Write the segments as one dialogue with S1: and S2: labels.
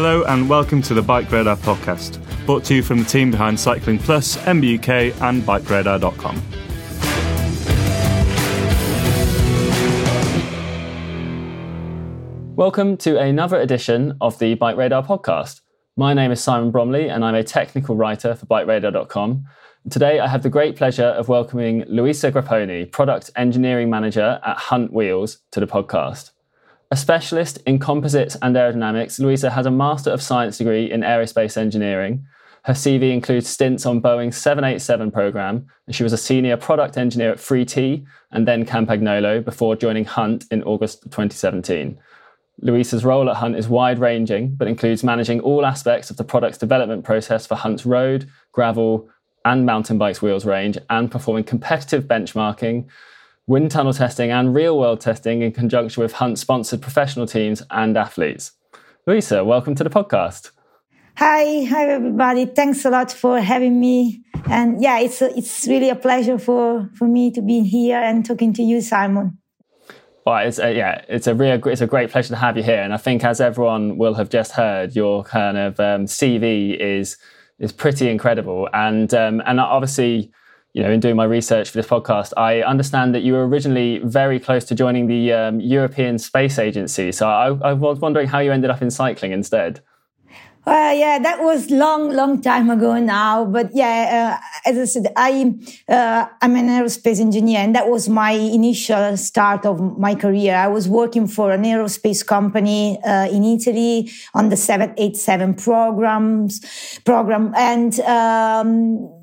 S1: Hello and welcome to the Bike Radar podcast, brought to you from the team behind Cycling Plus, MBUK, and BikeRadar.com.
S2: Welcome to another edition of the Bike Radar podcast. My name is Simon Bromley and I'm a technical writer for BikeRadar.com. Today I have the great pleasure of welcoming Luisa Grappone, Product Engineering Manager at Hunt Wheels, to the podcast. A specialist in composites and aerodynamics, Luisa has a Master of Science degree in aerospace engineering. Her CV includes stints on Boeing's 787 program, and she was a senior product engineer at 3T and then Campagnolo before joining Hunt in August 2017. Luisa's role at Hunt is wide ranging, but includes managing all aspects of the product's development process for Hunt's road, gravel, and mountain bikes wheels range, and performing competitive benchmarking, wind tunnel testing, and real world testing in conjunction with Hunt sponsored professional teams and athletes. Luisa, welcome to the podcast.
S3: Hi, hi everybody. Thanks a lot for having me. And yeah, it's a, it's really a pleasure for for me to be here and talking to you, Simon.
S2: Well, it's a, yeah, it's a real, it's a great pleasure to have you here. And I think, as everyone will have just heard, your kind of um, CV is is pretty incredible. And um, and obviously, you know, in doing my research for this podcast, I understand that you were originally very close to joining the um, European Space Agency. So I, I was wondering how you ended up in cycling instead.
S3: Well, yeah, that was long, long time ago now. But yeah, uh, as I said, I uh, I'm an aerospace engineer, and that was my initial start of my career. I was working for an aerospace company uh, in Italy on the 787 programs program, and. Um,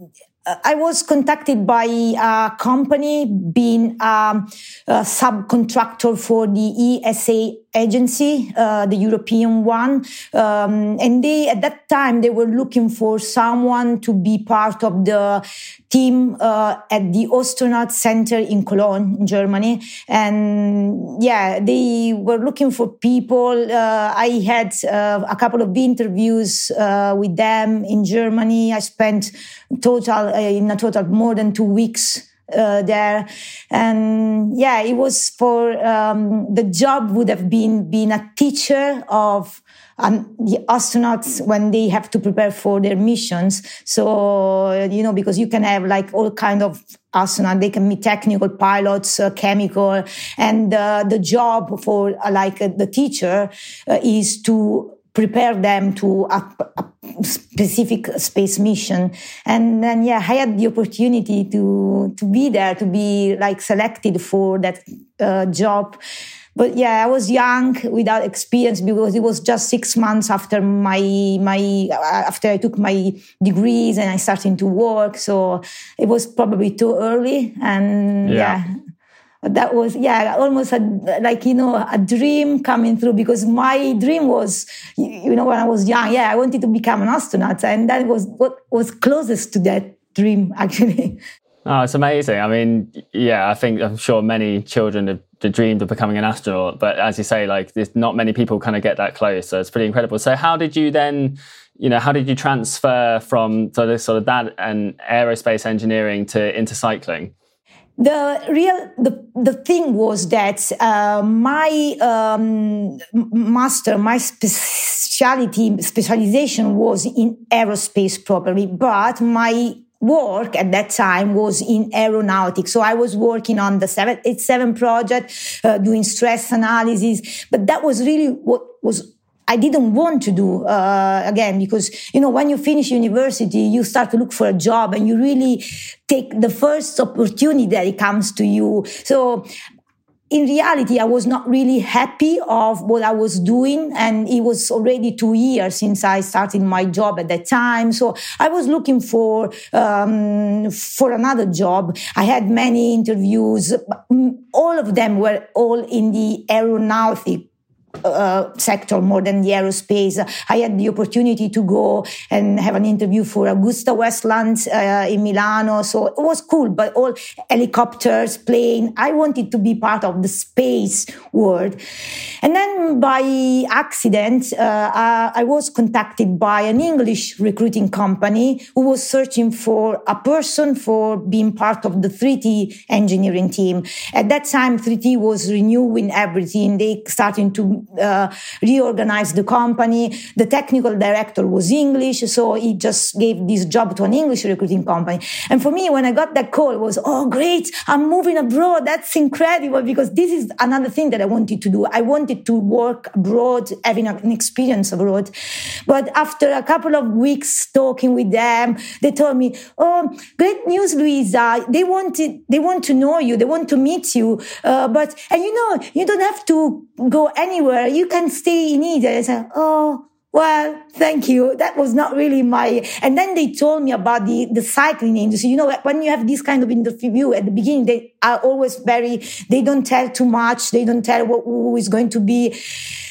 S3: I was contacted by a company being um, a subcontractor for the ESA agency, uh, the European one. Um, and they, at that time, they were looking for someone to be part of the team uh, at the Astronaut Center in Cologne, in Germany. And yeah, they were looking for people. Uh, I had uh, a couple of interviews uh, with them in Germany. I spent total, uh, in a total more than two weeks uh, there. And yeah, it was for um, the job would have been being a teacher of um, the astronauts when they have to prepare for their missions. So you know because you can have like all kind of astronauts. They can be technical pilots, uh, chemical, and uh, the job for uh, like uh, the teacher uh, is to prepare them to a, a, specific space mission. And then yeah i had the opportunity to to be there to be like selected for that uh, job. But yeah i was young without experience because it was just six months after my my after i took my degrees and i started to work. So it was probably too early. And yeah, yeah that was yeah almost a, like you know a dream coming through because my dream was you know when i was young yeah i wanted to become an astronaut and that was what was closest to that dream actually.
S2: Oh it's amazing. I mean yeah i think i'm sure many children have dreamed of becoming an astronaut but as you say like there's not many people kind of get that close so it's pretty incredible. So how did you then you know how did you transfer from sort of, sort of that and aerospace engineering to into cycling
S3: the real the, the thing was that uh, my um, master my specialty specialization was in aerospace probably but my work at that time was in aeronautics. So I was working on the 787 project, uh, doing stress analysis, but that was really what was I didn't want to do uh, again because you know when you finish university, you start to look for a job and you really take the first opportunity that it comes to you. So in reality, I was not really happy of what I was doing. And it was already two years since I started my job at that time. So I was looking for, um, for another job. I had many interviews. All of them were all in the aeronautic uh, sector more than the aerospace. I had the opportunity to go and have an interview for AgustaWestland uh, in Milano. So it was cool, but all helicopters, plane. I wanted to be part of the space world. And then by accident, uh, I was contacted by an English recruiting company who was searching for a person for being part of the 3T engineering team. At that time, 3T was renewing everything. They started to uh, reorganize the company. The technical director was English, so he just gave this job to an English recruiting company. And for me, when I got that call, it was, oh, great, I'm moving abroad. That's incredible because this is another thing that I wanted to do. I wanted to work abroad, having an experience abroad. But after a couple of weeks talking with them, they told me, oh, great news, Luisa. They wanted, they want to know you. They want to meet you. Uh, but, and you know, you don't have to go anywhere. You can stay in Italy. I said, oh, well, thank you. That was not really my, and then they told me about the, the cycling industry. You know, when you have this kind of interview at the beginning, they are always very, they don't tell too much. They don't tell what, who is going to be.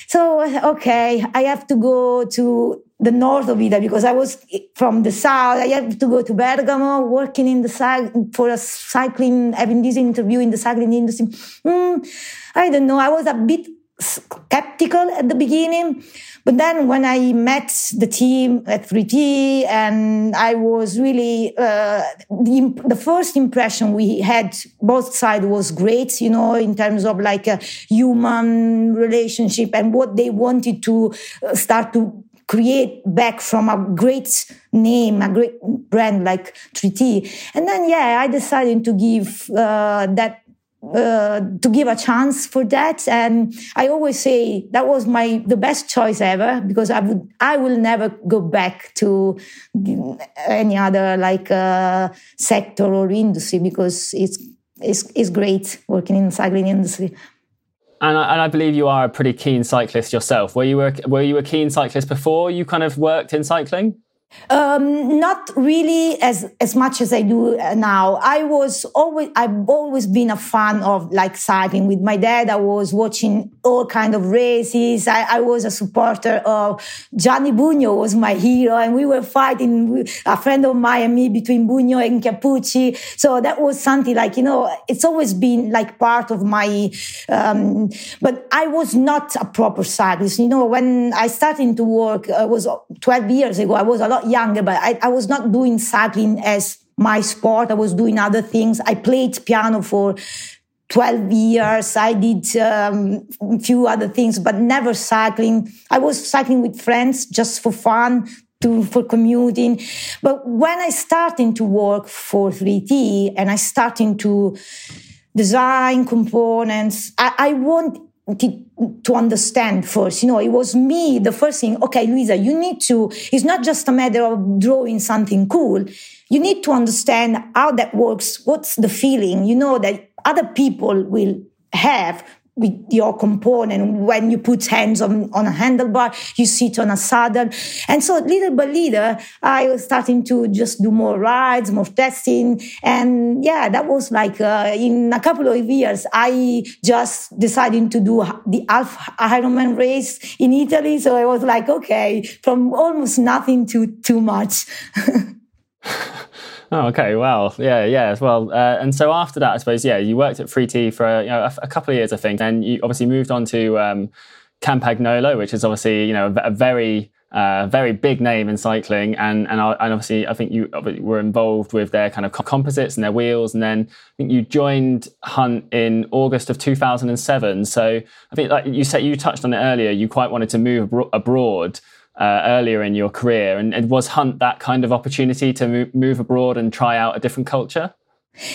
S3: So, okay, I have to go to the north of Italy because I was from the south. I have to go to Bergamo, working in the for a cycling, having this interview in the cycling industry. Mm, I don't know. I was a bit skeptical at the beginning. But then when I met the team at 3T and I was really, uh, the, the first impression we had both sides was great, you know, in terms of like a human relationship and what they wanted to uh, start to create back from a great name, a great brand like 3T. And then, yeah, I decided to give uh, that uh, to give a chance for that. And I always say that was my the best choice ever because I would I will never go back to any other like uh, sector or industry because it's it's it's great working in the cycling industry.
S2: And I, and I believe you are a pretty keen cyclist yourself. Were you a, were you a keen cyclist before you kind of worked in cycling?
S3: Um, not really as as much as I do uh, now. I was always I've always been a fan of like cycling. With my dad, I was watching all kind of races. I, I was a supporter of Gianni Bugno was my hero, and we were fighting a friend of mine and me between Bugno and Chiappucci. So that was something like you know it's always been like part of my. Um, but I was not a proper cyclist. You know, when I started to work, uh, was 12 years ago. I was a lot younger, but I, I was not doing cycling as my sport. I was doing other things. I played piano for 12 years. I did um, a few other things, but never cycling. I was cycling with friends just for fun, to, for commuting. But when I started to work for 3T and I started to design components, I, I want to understand first. You know, it was me, the first thing, okay, Luisa, you need to, it's not just a matter of drawing something cool. You need to understand how that works. What's the feeling, you know, that other people will have with your component. When you put hands on, on a handlebar, you sit on a saddle. And so little by little, I was starting to just do more rides, more testing. And yeah, that was like, uh, in a couple of years, I just decided to do the half Ironman race in Italy. So I was like, okay, from almost nothing to too much.
S2: Oh, okay. Well, yeah, yeah. As well, uh, and so after that, I suppose, yeah, you worked at 3T for you know, a, a, couple of years, I think. Then you obviously moved on to um, Campagnolo, which is obviously you know a, a very uh, very big name in cycling, and and, and obviously I think you were involved with their kind of composites and their wheels, and then I think you joined Hunt in August of 2007. So I think like you said, you touched on it earlier. You quite wanted to move abroad uh, earlier in your career. And, and, was Hunt that kind of opportunity to move, move, abroad and try out a different culture?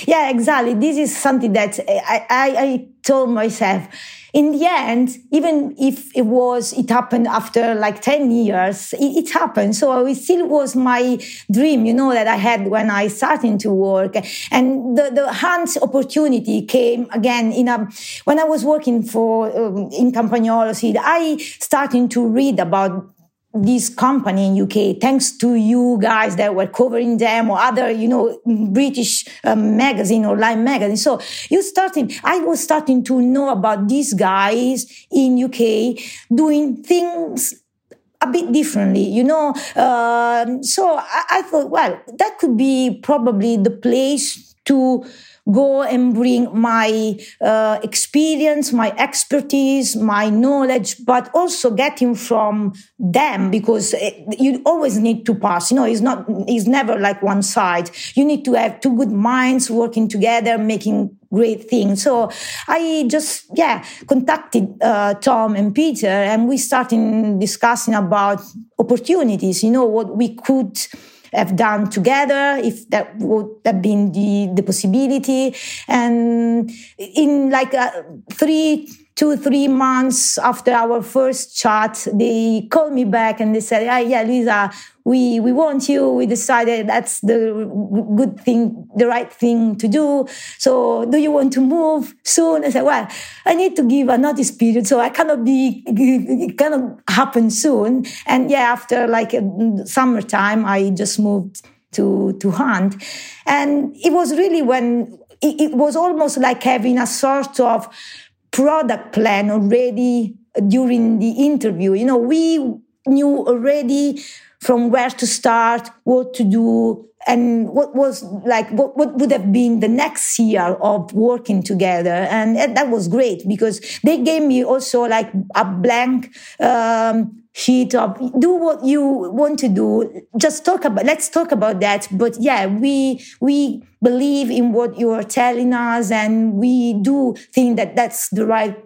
S3: Yeah, exactly. This is something that I, I, I told myself. In the end, even if it was, it happened after like 10 years, it, it, happened. So it still was my dream, you know, that I had when I started to work. And the, the Hunt opportunity came again in a, when I was working for, um, in Campagnolo, I started to read about this company in UK, thanks to you guys that were covering them or other, you know, British um, magazine or Line magazine. So you started, I was starting to know about these guys in UK doing things a bit differently, you know. Uh, so I, I thought, well, that could be probably the place to go and bring my uh, experience, my expertise, my knowledge, but also getting from them because it, you always need to pass. You know, it's not, it's never like one side. You need to have two good minds working together, making great things. So I just, yeah, contacted uh, Tom and Peter and we started discussing about opportunities, you know, what we could have done together if that would have been the, the possibility. And in like uh, three, two, three months after our first chat, they called me back and they said, ah, yeah, Lisa, we, we want you. We decided that's the good thing, the right thing to do. So do you want to move soon? I said, well, I need to give a notice period. So I cannot be, it cannot happen soon. And yeah, after like summertime, I just moved to, to Hunt. And it was really when it, it was almost like having a sort of product plan already during the interview. You know, we knew already from where to start, what to do, and what was like what, what would have been the next year of working together? And that was great because they gave me also like a blank um, sheet of do what you want to do. Just talk about let's talk about that. But yeah we we believe in what you are telling us and we do think that that's the right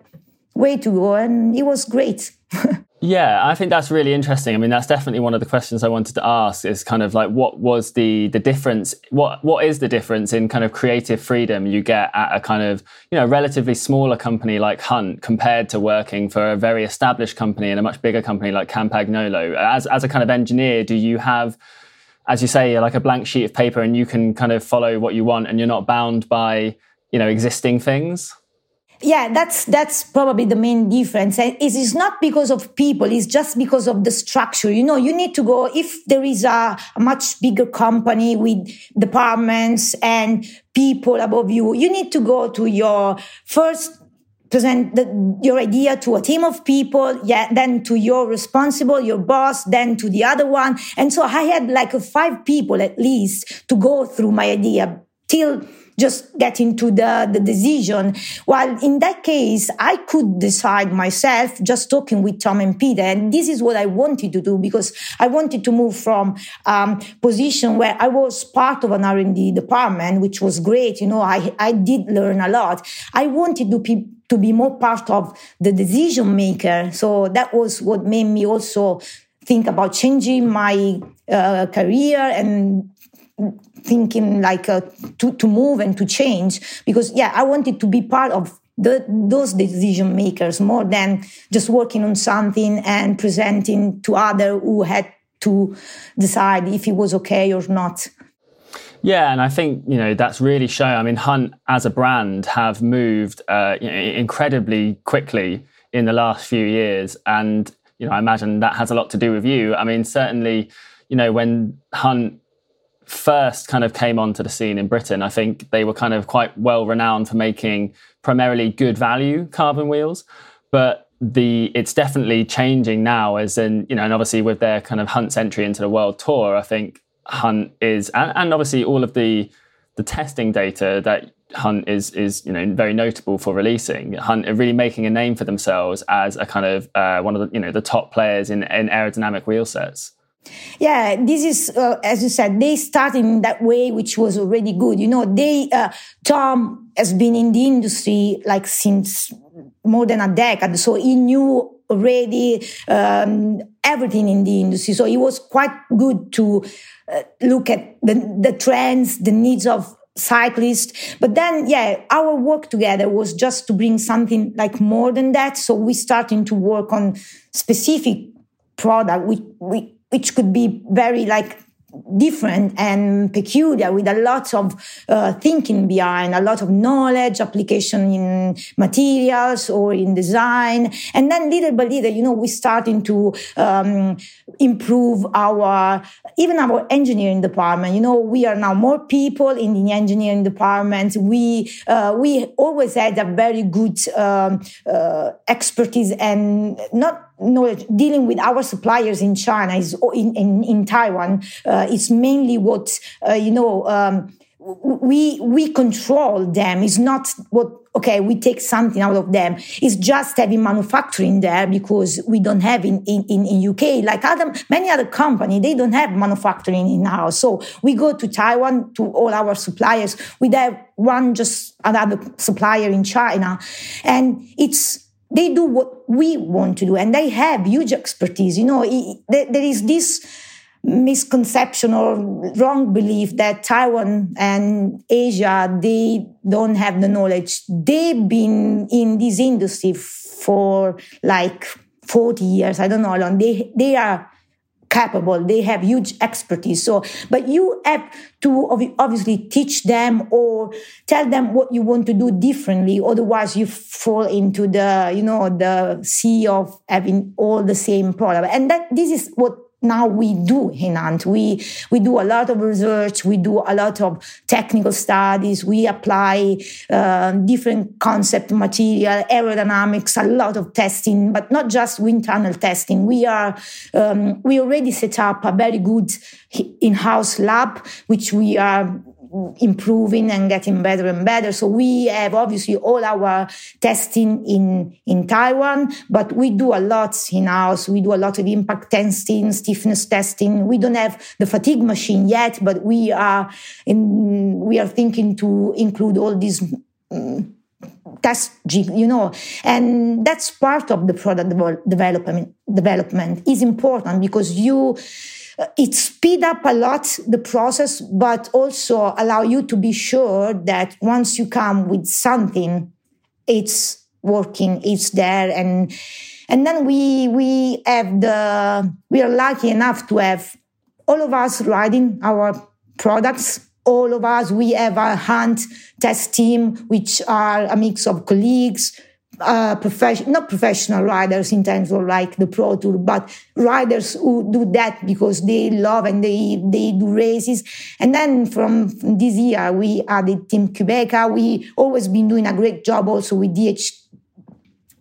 S3: way to go. And it was great
S2: Yeah, I think that's really interesting. I mean, that's definitely one of the questions I wanted to ask is kind of like what was the the difference what what is the difference in kind of creative freedom you get at a kind of, you know, relatively smaller company like Hunt compared to working for a very established company and a much bigger company like Campagnolo. As as a kind of engineer, do you have as you say like a blank sheet of paper and you can kind of follow what you want and you're not bound by, you know, existing things?
S3: Yeah that's that's probably the main difference. It is not because of people it's just because of the structure. You know you need to go if there is a, a much bigger company with departments and people above you you need to go to your first present the, your idea to a team of people yeah then to your responsible your boss then to the other one. And so i had like five people at least to go through my idea till just get into the, the decision. While in that case, I could decide myself just talking with Tom and Peter. And this is what I wanted to do because I wanted to move from um, position where I was part of an R&D department, which was great. You know, I, I did learn a lot. I wanted to be, to be more part of the decision maker. So that was what made me also think about changing my uh, career and thinking like uh, to, to move and to change because yeah i wanted to be part of the, those decision makers more than just working on something and presenting to other who had to decide if it was okay or not
S2: yeah, and I think you know that's really shown. I mean, Hunt as a brand have moved uh, you know, incredibly quickly in the last few years, and you know I imagine that has a lot to do with you. I mean, certainly, you know when Hunt first kind of came onto the scene in Britain, I think they were kind of quite well renowned for making primarily good value carbon wheels. But the it's definitely changing now as in, you know, and obviously with their kind of Hunt's entry into the world tour, I think Hunt is and, and obviously all of the the testing data that Hunt is is you know very notable for releasing. Hunt are really making a name for themselves as a kind of uh, one of the you know the top players in, in aerodynamic wheel sets.
S3: Yeah, this is, uh, as you said, they started in that way, which was already good. You know, they, uh, Tom has been in the industry like since more than a decade. So he knew already, um, everything in the industry. So it was quite good to uh, look at the, the trends, the needs of cyclists. But then, yeah, our work together was just to bring something like more than that. So we starting to work on specific product. We, we, which could be very like different and peculiar with a lot of uh, thinking behind a lot of knowledge application in materials or in design. And then little by little you know we're starting to um, improve our even our engineering department. You know we are now more people in the engineering department. We uh, we always had a very good um, uh, expertise and not knowledge dealing with our suppliers in China is in in, in Taiwan uh, is mainly what uh, you know. Um, we we control them. It's not what okay we take something out of them. It's just having manufacturing there because we don't have in in, in uk like other many other company they don't have manufacturing in house. So we go to taiwan to all our suppliers. We have one just another supplier in china. And it's they do what we want to do and they have huge expertise you know there is this misconception or wrong belief that Taiwan and Asia they don't have the knowledge. They've been in this industry for like 40 years. I don't know how long. They they are capable. They have huge expertise. So, but you have to obviously teach them or tell them what you want to do differently. Otherwise, you fall into the you know the sea of having all the same product. And that this is what now we do in Hunt. We, we do a lot of research. We do a lot of technical studies. We apply uh, different concept material, aerodynamics, a lot of testing, but not just wind tunnel testing. We are, um, we already set up a very good in-house lab, which we are improving and getting better and better. So we have obviously all our testing in, in Taiwan, but we do a lot in house. We do a lot of impact testing, stiffness testing. We don't have the fatigue machine yet, but we are in, we are thinking to include all these um, test, you know, and that's part of the product development. Development is important because you Uh, it speed up a lot the process, but also allow you to be sure that once you come with something, it's working, it's there, and and then we we have the we are lucky enough to have all of us riding our products. All of us we have a hunt test team which are a mix of colleagues uh, profession, not professional riders in terms of like the pro tour, but riders who do that because they love and they, they do races. And then from this year, we added Team Qhubeka. We always been doing a great job also with DH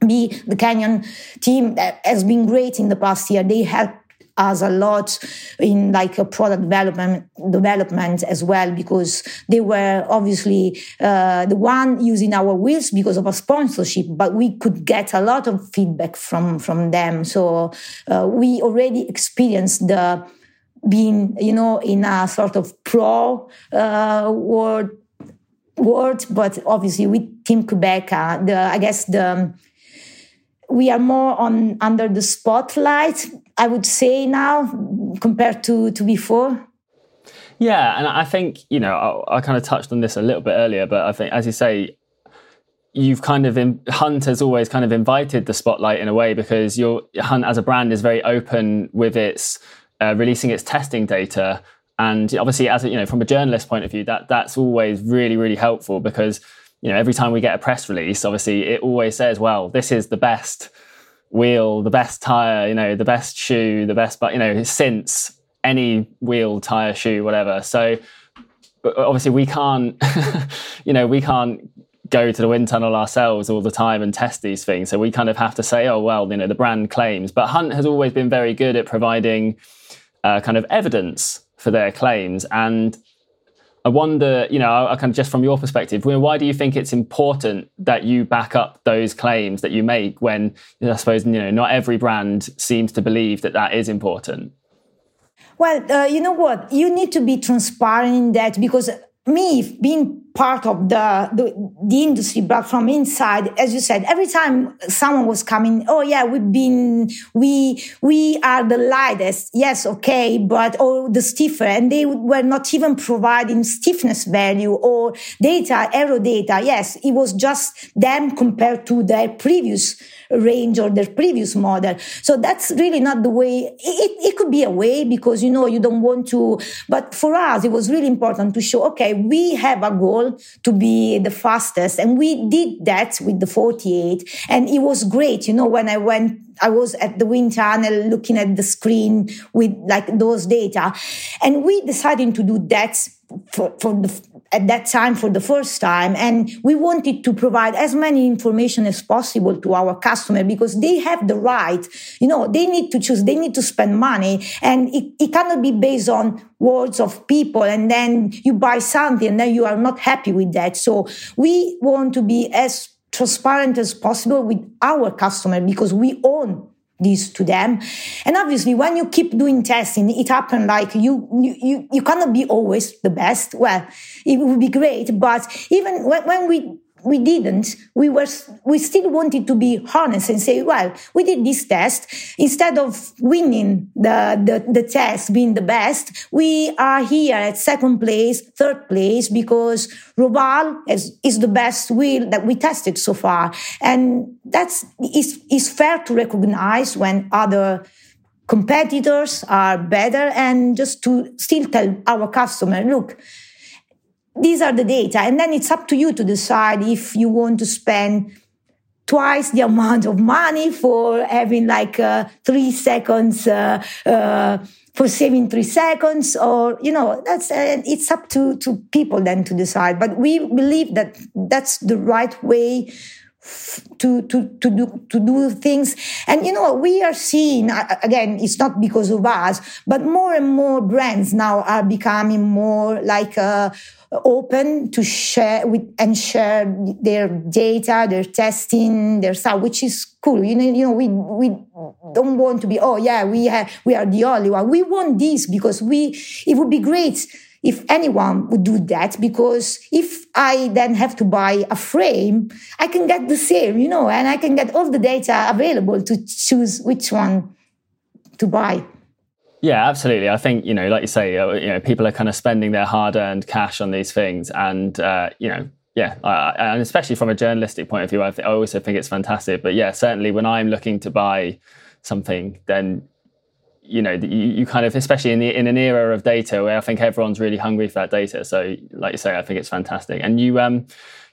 S3: the Canyon team has been great in the past year. They helped us a lot in like a product development development as well because they were obviously uh, the one using our wheels because of a sponsorship but we could get a lot of feedback from from them. So uh, we already experienced the being you know in a sort of pro uh, world world but obviously with team Qhubeka the i guess the we are more on under the spotlight i would say now compared to to before.
S2: Yeah and i think you know I, I, kind of touched on this a little bit earlier but i think as you say you've kind of in, hunt has always kind of invited the spotlight in a way because your hunt as a brand is very open with its uh, releasing its testing data. And obviously as a, you know from a journalist point of view that that's always really really helpful because you know, every time we get a press release, obviously it always says, well, this is the best wheel, the best tire, you know, the best shoe, the best, but you know, since any wheel, tire, shoe, whatever. So obviously we can't, you know, we can't go to the wind tunnel ourselves all the time and test these things. So we kind of have to say, oh, well, you know, the brand claims. But Hunt has always been very good at providing uh, kind of evidence for their claims. And I wonder, you know, I kind of just from your perspective, why do you think it's important that you back up those claims that you make when I suppose you know not every brand seems to believe that that is important?
S3: Well, uh, you know what, you need to be transparent in that because me being part of the, the, the industry but from inside. As you said every time someone was coming oh yeah we've been we we are the lightest. Yes okay but or the stiffer and they were not even providing stiffness value or data aero data. Yes it was just them compared to their previous range or their previous model. So that's really not the way. It, it could be a way because, you know, you don't want to, but for us, it was really important to show, okay, we have a goal to be the fastest. And we did that with the 48. And it was great. You know, when I went I was at the wind tunnel looking at the screen with like those data. And we decided to do that for, for the, at that time for the first time. And we wanted to provide as many information as possible to our customer because they have the right, you know, they need to choose, they need to spend money and it, it cannot be based on words of people. And then you buy something and then you are not happy with that. So we want to be as transparent as possible with our customer because we own this to them. And obviously, when you keep doing testing, it happens like you, you, you cannot be always the best. Well, it would be great, but even when, when we we didn't. We were, we still wanted to be honest and say, well, we did this test. Instead of winning the, the, the test, being the best, we are here at second place, third place, because Roval is, is the best wheel that we tested so far. And that's, is, is fair to recognize when other competitors are better and just to still tell our customer, look, these are the data. And then it's up to you to decide if you want to spend twice the amount of money for having like uh, three seconds, uh, uh, for saving three seconds or, you know, that's, it's up to, to people then to decide. But we believe that that's the right way to to to do to do things. And you know what we are seeing again it's not because of us but more and more brands now are becoming more like uh, open to share with and share their data their testing their stuff which is cool. You know you know we we don't want to be oh yeah we have we are the only one. We want this because we it would be great if anyone would do that because if i then have to buy a frame i can get the same you know and i can get all the data available to choose which one to buy
S2: yeah absolutely i think you know like you say uh, you know people are kind of spending their hard-earned cash on these things and uh, you know yeah, uh, and especially from a journalistic point of view, I, th- I also think it's fantastic. But yeah, certainly when I'm looking to buy something, then you know you, you kind of especially in the in an era of data where I think everyone's really hungry for that data. So like you say, I think it's fantastic. And you um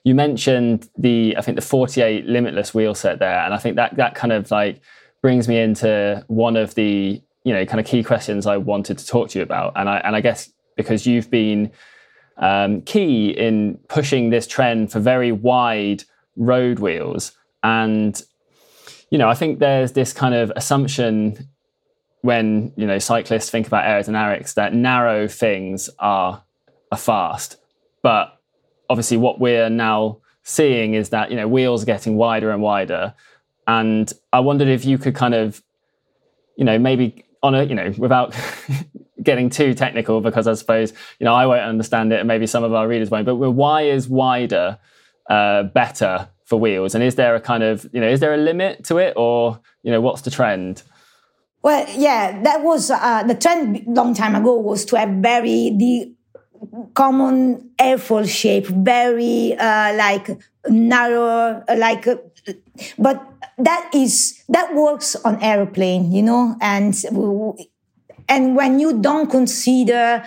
S2: you mentioned the I think the 48 limitless wheel set there, and I think that that kind of like brings me into one of the you know kind of key questions I wanted to talk to you about. And I and I guess because you've been um, key in pushing this trend for very wide road wheels and you know i think there's this kind of assumption when you know cyclists think about aerodynamics that narrow things are are fast. But obviously what we're now seeing is that you know wheels are getting wider and wider. And i wondered if you could kind of you know maybe on a you know without getting too technical because i suppose you know i won't understand it and maybe some of our readers won't but why is wider uh, better for wheels? And is there a kind of you know is there a limit to it or you know what's the trend
S3: well, yeah, that was uh, the trend long time ago was to have very the common airfoil shape, very uh, like narrow, like, uh, but that is that works on airplane, you know, and and when you don't consider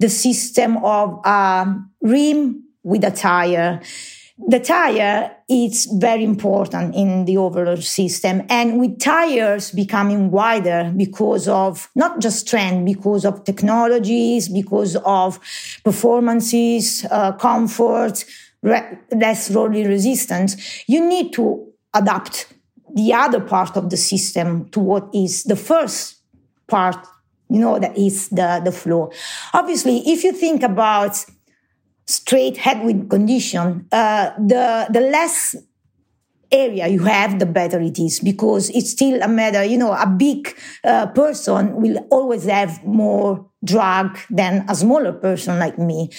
S3: the system of um, rim with a tire the tire is very important in the overall system. And with tires becoming wider because of not just trend, because of technologies, because of performances, uh, comfort, re- less rolling resistance, you need to adapt the other part of the system to what is the first part, you know, that is the, the flow. Obviously, if you think about straight headwind condition, uh, the the less area you have, the better it is because it's still a matter. You know, a big uh, person will always have more drag than a smaller person like me.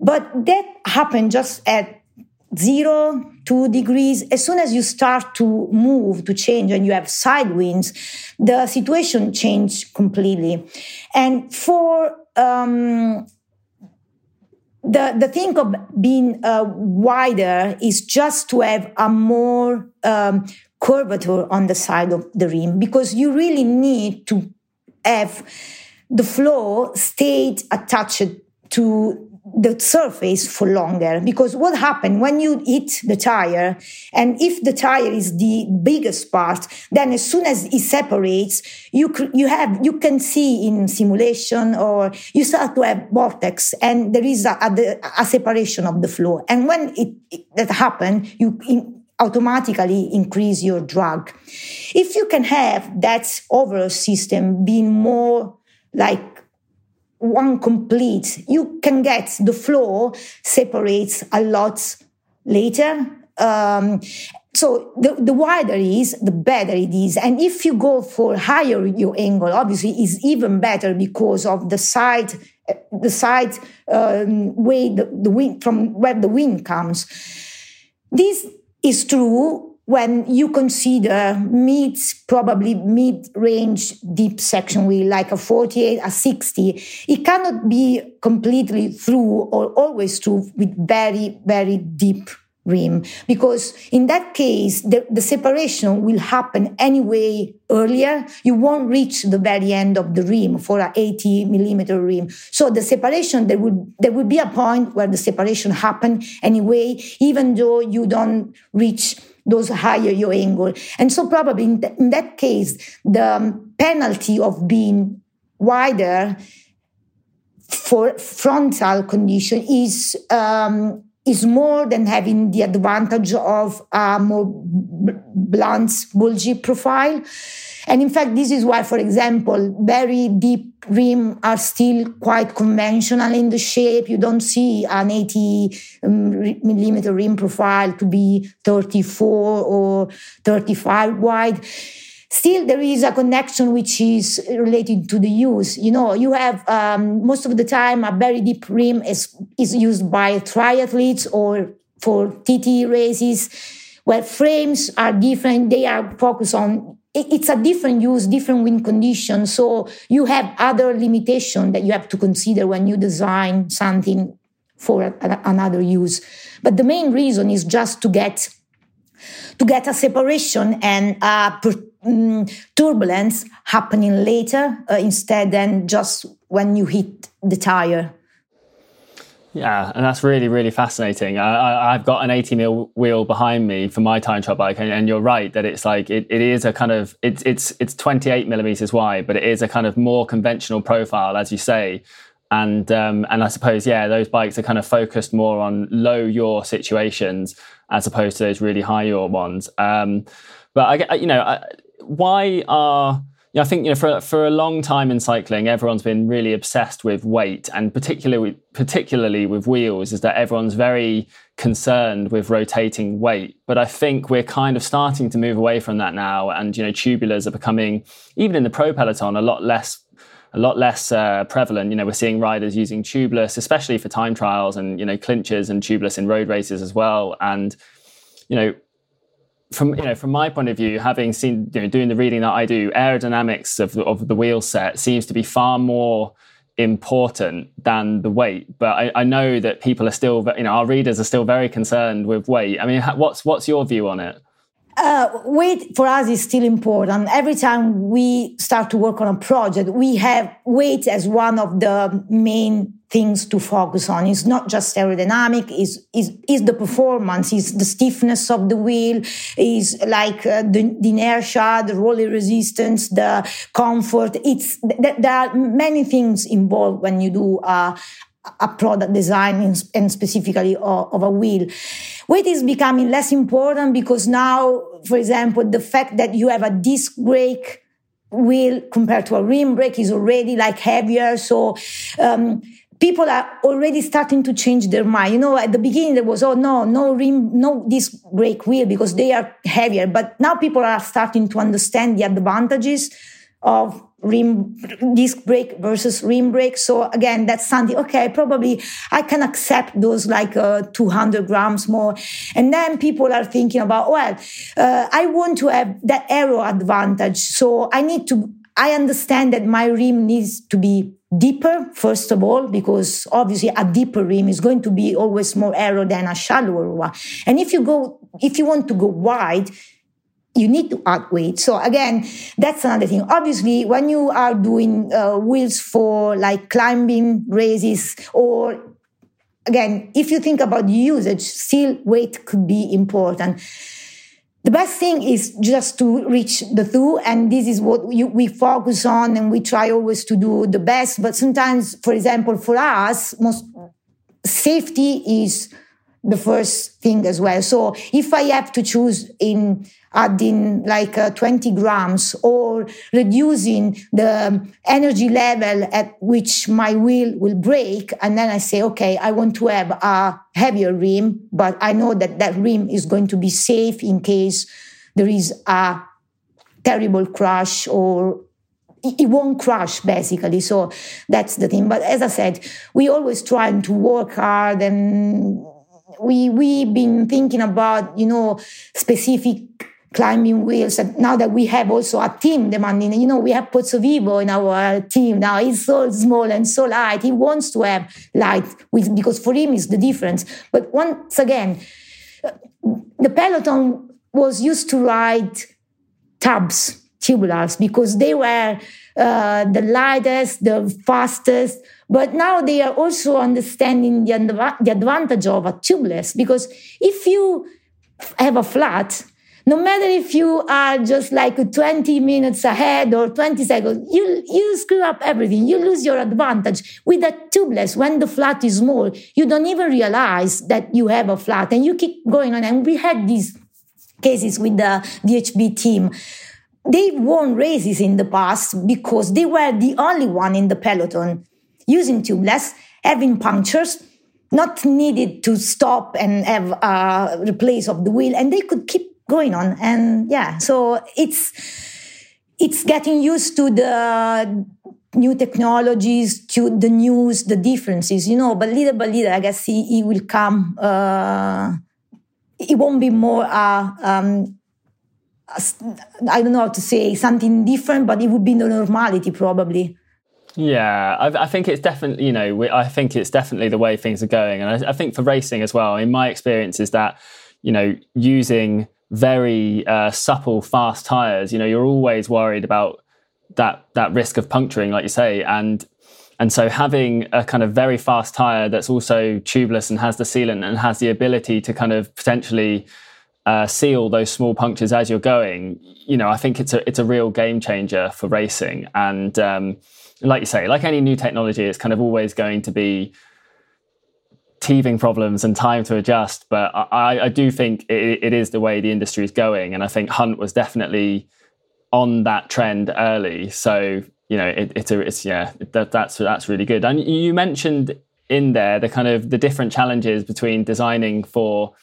S3: But that happened just at zero, two degrees. As soon as you start to move, to change, and you have side winds, the situation changed completely. And for um, the, the thing of being uh, wider is just to have a more um, curvature on the side of the rim because you really need to have the flow stayed attached to the surface for longer. Because what happened when you hit the tire and if the tire is the biggest part then as soon as it separates you you have you can see in simulation or you start to have vortex and there is a, a, a separation of the flow. And when it, it that happen you in, automatically increase your drag if you can have that overall system being more like one complete. You can get the flow separates a lot later. Um, so the, the wider it is, the better it is. And if you go for higher yaw angle, obviously is even better because of the side, the side um, way the, the wind from where the wind comes. This is true when you consider mid, probably mid-range deep section wheel, like a 48, a 60, it cannot be completely through or always through with very, very deep rim. Because in that case the, the separation will happen anyway earlier. You won't reach the very end of the rim for an 80 millimeter rim. So the separation there would there would be a point where the separation happen anyway even though you don't reach those higher yaw angle. And so probably in, th- in that case, the um, penalty of being wider for frontal condition is um, is more than having the advantage of a more blunt, bulgy profile. And in fact, this is why, for example, very deep rim are still quite conventional in the shape. You don't see an 80 um, millimeter rim profile to be 34 or 35 wide. Still, there is a connection which is related to the use. You know, you have um, most of the time a very deep rim is, is used by triathletes or for TT races where frames are different. They are focused on it's a different use, different wind condition. So you have other limitation that you have to consider when you design something for a, another use. But the main reason is just to get to get a separation and a um, turbulence happening later uh, instead than just when you hit the tire.
S2: Yeah, and that's really, really fascinating. I, have got an 80 mil wheel behind me for my time trial bike, and, and, you're right that it's like it, it is a kind of it's it's it's 28 millimeters wide, but it is a kind of more conventional profile, as you say. And um, and I suppose yeah, those bikes are kind of focused more on low yaw situations as opposed to those really high yaw ones. Um, but I, you know, why are yeah, I think you know for for a long time in cycling, everyone's been really obsessed with weight, and particularly particularly with wheels, is that everyone's very concerned with rotating weight. But I think we're kind of starting to move away from that now, and you know tubulars are becoming even in the pro peloton a lot less a lot less uh, prevalent. You know, we're seeing riders using tubeless, especially for time trials, and you know clinchers and tubeless in road races as well, and you know from you know from my point of view, having seen you know doing the reading that I do, aerodynamics of the, of the wheel set seems to be far more important than the weight. But I, I, know that people are still, you know, our readers are still very concerned with weight. I mean, what's what's your view on it?
S3: Uh, weight for us is still important. Every time we start to work on a project, we have weight as one of the main things to focus on. It's not just aerodynamic, is is is the performance, is the stiffness of the wheel, is like uh, the, the, inertia, the rolling resistance, the comfort. It's th- there are many things involved when you do uh, a product design and specifically of a wheel. Weight is becoming less important because now, for example, the fact that you have a disc brake wheel compared to a rim brake is already like heavier. So, um, people are already starting to change their mind. You know, at the beginning there was, oh no, no rim, no disc brake wheel because they are heavier. But now people are starting to understand the advantages of rim disc brake versus rim brake. So again, that's something, okay, probably I can accept those like uh, 200 grams more. And then people are thinking about, well, uh, I want to have that aero advantage. So I need to, I understand that my rim needs to be deeper, first of all, because obviously a deeper rim is going to be always more aero than a shallower one. And if you go, if you want to go wide, you need to add weight. So again, that's another thing. Obviously, when you are doing uh, wheels for like climbing races or again, if you think about usage, still weight could be important. The best thing is just to reach the two, and this is what you, we focus on, and we try always to do the best. But sometimes, for example, for us, most safety is the first thing as well. So if I have to choose in adding like uh, 20 grams or reducing the energy level at which my wheel will break, and then I say, okay, I want to have a heavier rim, but I know that that rim is going to be safe in case there is a terrible crash or it won't crash basically. So that's the thing. But as I said, we always trying to work hard and we we've been thinking about you know specific climbing wheels and now that we have also a team demanding you know we have Pozzovivo in our team now. He's so small and so light. He wants to have light with because for him is the difference. But once again the peloton was used to ride tubs tubulars because they were uh, the lightest the fastest but now they are also understanding the, the advantage of a tubeless because if you have a flat, no matter if you are just like 20 minutes ahead or 20 seconds, you, you screw up everything. You lose your advantage. With a tubeless, when the flat is small, you don't even realize that you have a flat and you keep going on. And we had these cases with the DHB team. They won races in the past because they were the only one in the peloton using tubeless, having punctures, not needed to stop and have a replace of the wheel, and they could keep going on. And yeah, so it's it's getting used to the new technologies, to the news, the differences, you know. But little by little, I guess it, it will come. Uh, it won't be more. Uh, um, I don't know how to say something different, but it would be the normality probably.
S2: Yeah, I, I, think it's definitely, you know, I think it's definitely the way things are going. And I, I, think for racing as well, in my experience, is that, you know, using very uh, supple, fast tires, you know, you're always worried about that that risk of puncturing, like you say. And and so having a kind of very fast tire that's also tubeless and has the sealant and has the ability to kind of potentially uh, all those small punctures as you're going, you know, I think it's a it's a real game changer for racing. And um, like you say, like any new technology, it's kind of always going to be teething problems and time to adjust. But I, I do think it, it is the way the industry is going, and I think Hunt was definitely on that trend early. So you know, it, it's a, it's yeah, that, that's that's really good. And you mentioned in there the kind of the different challenges between designing for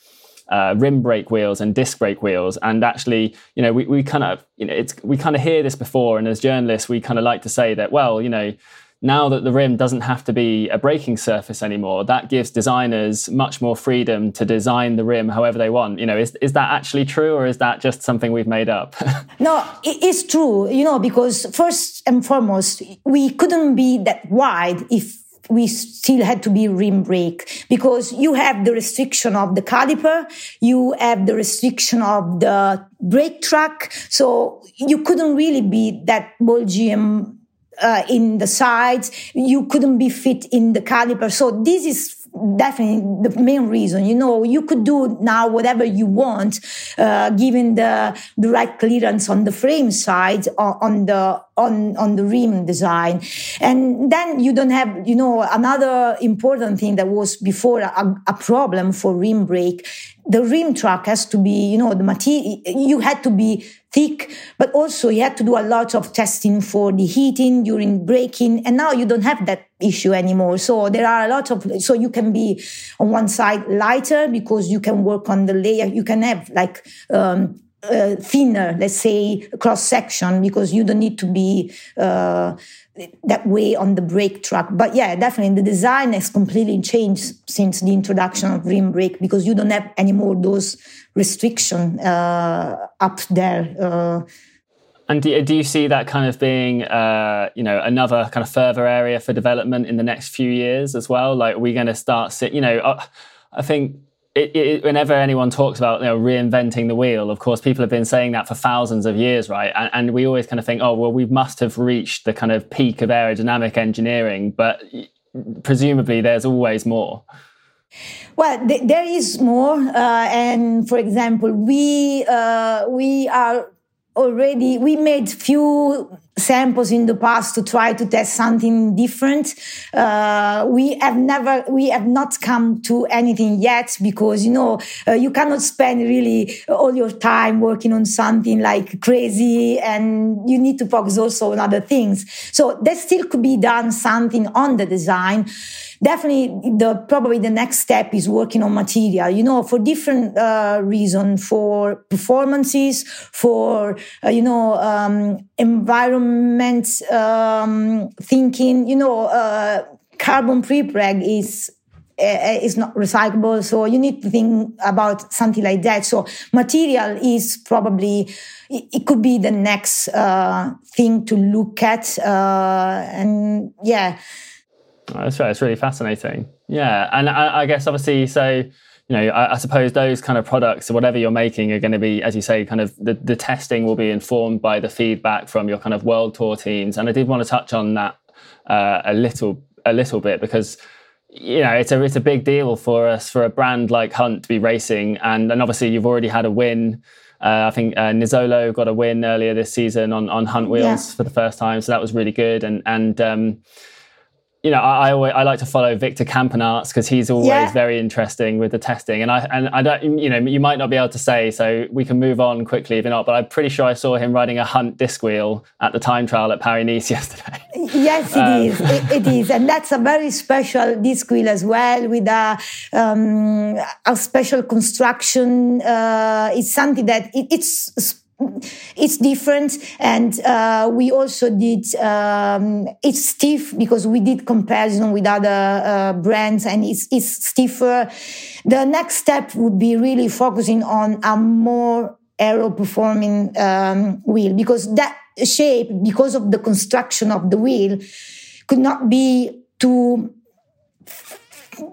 S2: uh, rim brake wheels and disc brake wheels. And actually, you know, we, we kind of, you know, it's we kind of hear this before, and as journalists, we kind of like to say that, well, you know, now that the rim doesn't have to be a braking surface anymore, that gives designers much more freedom to design the rim however they want. You know, is, is that actually true or is that just something we've made up?
S3: no, it is true, you know, because first and foremost, we couldn't be that wide if we still had to be rim brake because you have the restriction of the caliper, you have the restriction of the brake track. So you couldn't really be that bulgy uh, in the sides. You couldn't be fit in the caliper. So this is definitely the main reason. You know, you could do now whatever you want, uh, given the the right clearance on the frame side, on, on the on on the rim design, and then you don't have you know another important thing that was before a, a problem for rim brake. The rim track has to be you know the material. You had to be thick, but also you had to do a lot of testing for the heating during braking. And now you don't have that issue anymore. So there are a lot of, so you can be on one side lighter because you can work on the layer. You can have like, um, uh, thinner, let's say, cross section because you don't need to be uh, that way on the brake track. But yeah, definitely the design has completely changed since the introduction of rim brake because you don't have anymore those restriction uh, up there. Uh.
S2: and do, do, you see that kind of being, uh, you know, another kind of further area for development in the next few years as well? Like, we're going to start, you know, uh, I think it, it, whenever anyone talks about you know, reinventing the wheel, of course, people have been saying that for thousands of years, right? And, and, we always kind of think, oh, well, we must have reached the kind of peak of aerodynamic engineering, but presumably there's always more.
S3: Well, th- there is more, uh, and for example, we uh, we are already we made few samples in the past to try to test something different. Uh, we have never, we have not come to anything yet because, you know, uh, you cannot spend really all your time working on something like crazy and you need to focus also on other things. So that still could be done something on the design definitely the probably the next step is working on material you know for different uh, reasons for performances for uh, you know um, environment um, thinking you know uh, carbon prepreg is uh, is not recyclable so you need to think about something like that so material is probably it, could be the next uh, thing to look at uh, and yeah
S2: that's right. It's really fascinating. Yeah, and I, I guess obviously, so you know, I, I, suppose those kind of products or whatever you're making are going to be, as you say, kind of the, the testing will be informed by the feedback from your kind of world tour teams. And I did want to touch on that uh, a little a little bit because you know it's a it's a big deal for us for a brand like Hunt to be racing, and and obviously you've already had a win. Uh, I think uh, Nizzolo got a win earlier this season on on Hunt wheels yeah. for the first time, so that was really good. And and um, you know, I, I, always, I like to follow Victor Campenaerts because he's always yeah. very interesting with the testing. And I and I don't, you know, you might not be able to say, so we can move on quickly if you're not. But I'm pretty sure I saw him riding a Hunt disc wheel at the time trial at Paris Nice yesterday.
S3: Yes, it um, is. It, it is, and that's a very special disc wheel as well with a um, a special construction. Uh, it's something that it, it's it's different and uh, we also did um, it's stiff because we did comparison with other uh, brands and it's, it's stiffer. The next step would be really focusing on a more aero performing um, wheel because that shape because of the construction of the wheel could not be too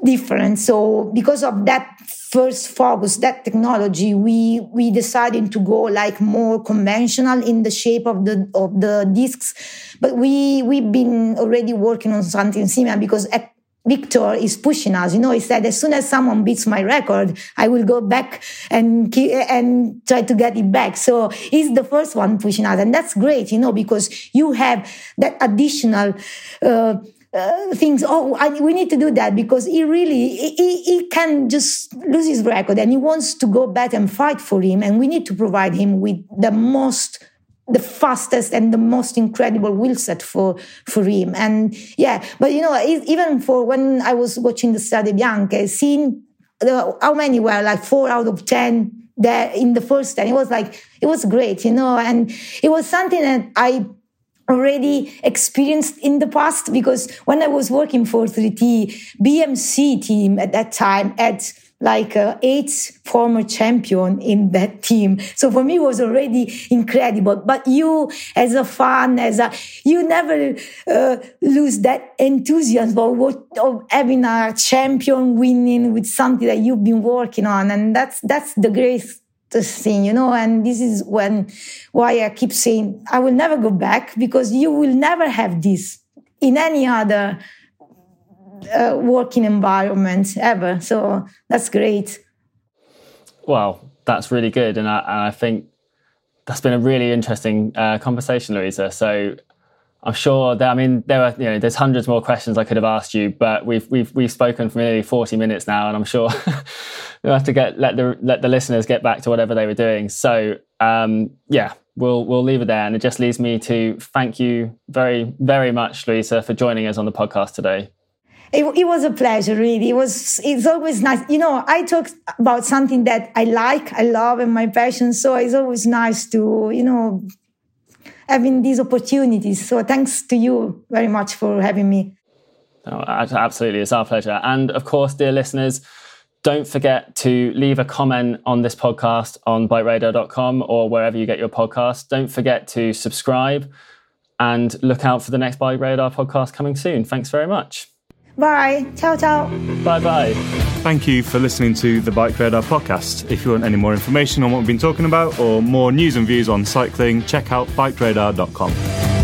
S3: different. So because of that first focus that technology we we decided to go like more conventional in the shape of the of the discs but we we've been already working on something similar because at Victor is pushing us. You know, he said, as soon as someone beats my record, I will go back and, and try to get it back. So he's the first one pushing us. And that's great, you know, because you have that additional, uh, uh, things oh I, we need to do that because he really he, he can just lose his record and he wants to go back and fight for him. And we need to provide him with the most the fastest and the most incredible wheel set for for him. And yeah but you know even for when i was watching the strade bianche seeing the, how many were like four out of ten there in the first 10 it was like it was great you know. And it was something that i already experienced in the past because when I was working for 3T, BMC team at that time had like uh, eight former champion in that team. So for me, it was already incredible. But you, as a fan, as a, you never uh, lose that enthusiasm of, what, of having a champion winning with something that you've been working on. And that's, that's the great this thing, you know, and this is when why I keep saying I will never go back because you will never have this in any other uh, working environment ever. So that's great.
S2: Well, that's really good, and I, and I think that's been a really interesting uh, conversation, Luisa. So I'm sure that I mean there are you know there's hundreds more questions I could have asked you, but we've we've we've spoken for nearly 40 minutes now, and I'm sure we'll have to get let the let the listeners get back to whatever they were doing. So um, yeah, we'll we'll leave it there, and it just leaves me to thank you very very much, Luisa, for joining us on the podcast today.
S3: It, it, was a pleasure, really. It was. It's always nice. You know, I talk about something that I like, I love, and my passion. So it's always nice to, you know, having these opportunities. So thanks to you very much for having me.
S2: Oh, absolutely, it's our pleasure. And of course, dear listeners, don't forget to leave a comment on this podcast on bikeradar.com or wherever you get your podcast. Don't forget to subscribe and look out for the next Bike Radar podcast coming soon. Thanks very much.
S3: Bye. Ciao, ciao.
S2: Bye bye.
S1: Thank you for listening to the Bike Radar podcast. If you want any more information on what we've been talking about or more news and views on cycling, check out bikeradar.com.